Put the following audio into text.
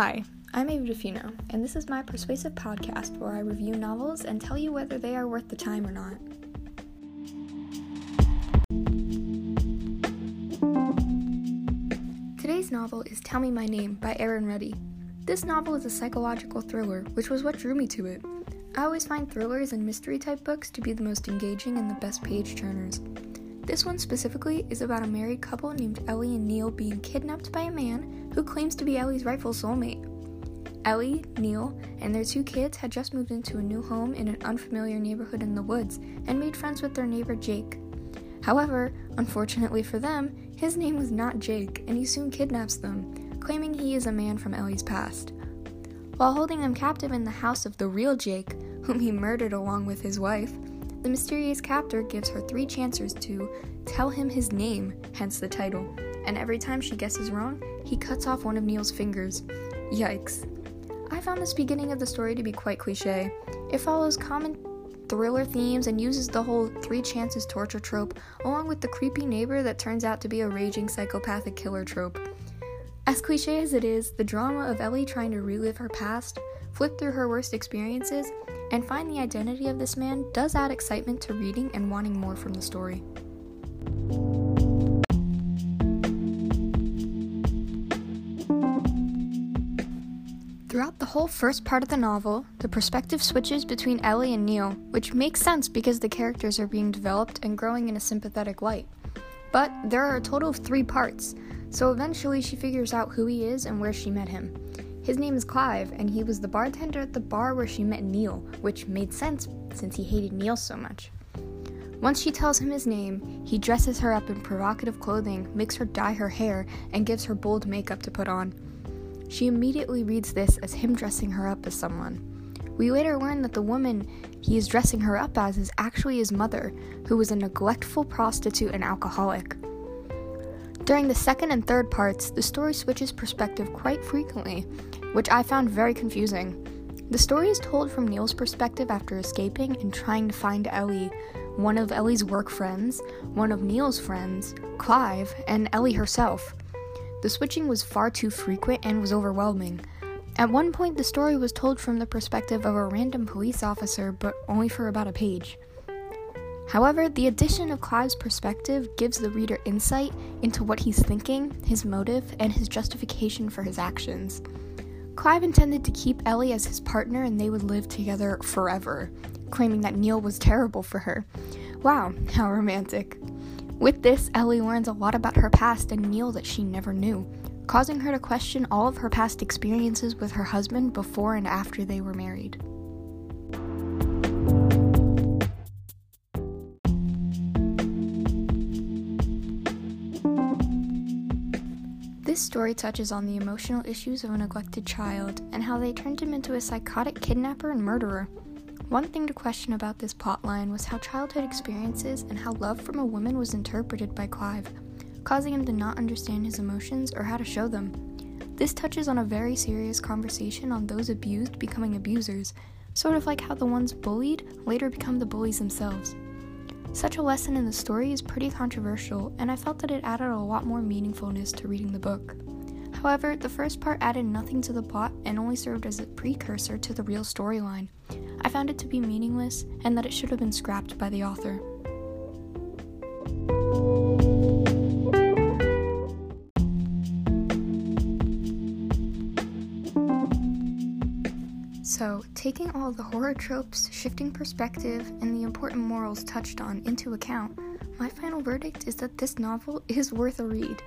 Hi, I'm Ava DeFino, and this is my persuasive podcast where I review novels and tell you whether they are worth the time or not. Today's novel is Tell Me My Name by Erin Ruddy. This novel is a psychological thriller, which was what drew me to it. I always find thrillers and mystery type books to be the most engaging and the best page turners. This one specifically is about a married couple named Ellie and Neil being kidnapped by a man who claims to be Ellie's rightful soulmate. Ellie, Neil, and their two kids had just moved into a new home in an unfamiliar neighborhood in the woods and made friends with their neighbor Jake. However, unfortunately for them, his name was not Jake, and he soon kidnaps them, claiming he is a man from Ellie's past. While holding them captive in the house of the real Jake, whom he murdered along with his wife, the mysterious captor gives her three chances to tell him his name, hence the title, and every time she guesses wrong, he cuts off one of Neil's fingers. Yikes. I found this beginning of the story to be quite cliche. It follows common thriller themes and uses the whole three chances torture trope, along with the creepy neighbor that turns out to be a raging psychopathic killer trope. As cliche as it is, the drama of Ellie trying to relive her past, flip through her worst experiences, and find the identity of this man does add excitement to reading and wanting more from the story. Throughout the whole first part of the novel, the perspective switches between Ellie and Neil, which makes sense because the characters are being developed and growing in a sympathetic light. But there are a total of three parts, so eventually she figures out who he is and where she met him. His name is Clive, and he was the bartender at the bar where she met Neil, which made sense since he hated Neil so much. Once she tells him his name, he dresses her up in provocative clothing, makes her dye her hair, and gives her bold makeup to put on. She immediately reads this as him dressing her up as someone. We later learn that the woman he is dressing her up as is actually his mother, who was a neglectful prostitute and alcoholic. During the second and third parts, the story switches perspective quite frequently, which I found very confusing. The story is told from Neil's perspective after escaping and trying to find Ellie, one of Ellie's work friends, one of Neil's friends, Clive, and Ellie herself. The switching was far too frequent and was overwhelming. At one point, the story was told from the perspective of a random police officer, but only for about a page. However, the addition of Clive's perspective gives the reader insight into what he's thinking, his motive, and his justification for his actions. Clive intended to keep Ellie as his partner and they would live together forever, claiming that Neil was terrible for her. Wow, how romantic. With this, Ellie learns a lot about her past and Neil that she never knew, causing her to question all of her past experiences with her husband before and after they were married. This story touches on the emotional issues of a neglected child and how they turned him into a psychotic kidnapper and murderer. One thing to question about this plotline was how childhood experiences and how love from a woman was interpreted by Clive, causing him to not understand his emotions or how to show them. This touches on a very serious conversation on those abused becoming abusers, sort of like how the ones bullied later become the bullies themselves. Such a lesson in the story is pretty controversial, and I felt that it added a lot more meaningfulness to reading the book. However, the first part added nothing to the plot and only served as a precursor to the real storyline. I found it to be meaningless and that it should have been scrapped by the author. So, taking all the horror tropes, shifting perspective, and the important morals touched on into account, my final verdict is that this novel is worth a read.